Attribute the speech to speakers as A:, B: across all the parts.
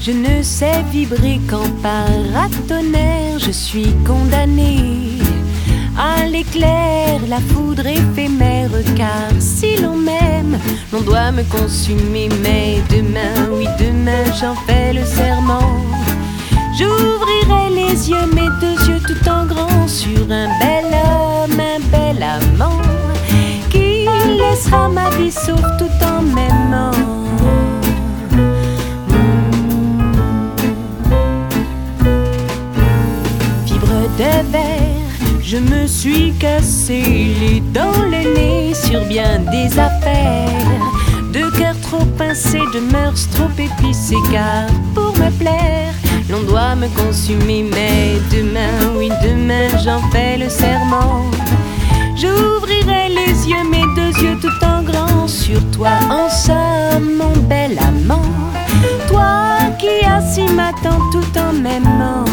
A: Je ne sais vibrer qu'en paratonnerre, je suis condamné à l'éclair, la foudre éphémère, car si l'on m'aime, l'on doit me consumer. Mais demain, oui, demain, j'en fais le serment. J'ouvrirai les yeux, mes deux yeux tout en grand, sur un bel homme, un bel amant, qui laissera ma vie sauf tout suis cassé les dents, le nez sur bien des affaires. De cœur trop pincé, de mœurs trop épicées, car pour me plaire, l'on doit me consumer. Mais demain, oui, demain, j'en fais le serment. J'ouvrirai les yeux, mes deux yeux tout en grand sur toi, en somme, mon bel amant. Toi qui assis m'attends tout en m'aimant.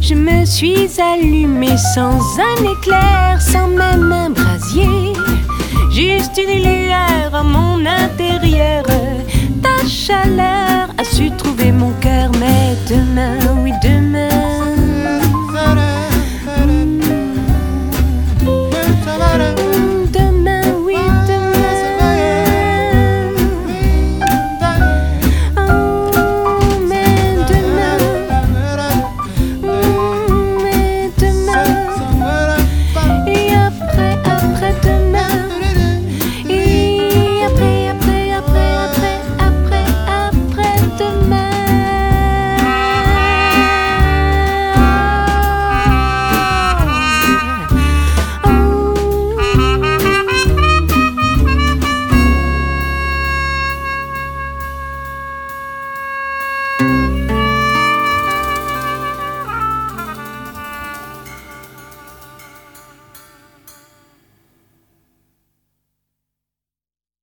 A: Je me suis allumée sans un éclair, sans même un brasier. Juste une lueur à mon intérieur. Ta chaleur a su trouver mon cœur, mais demain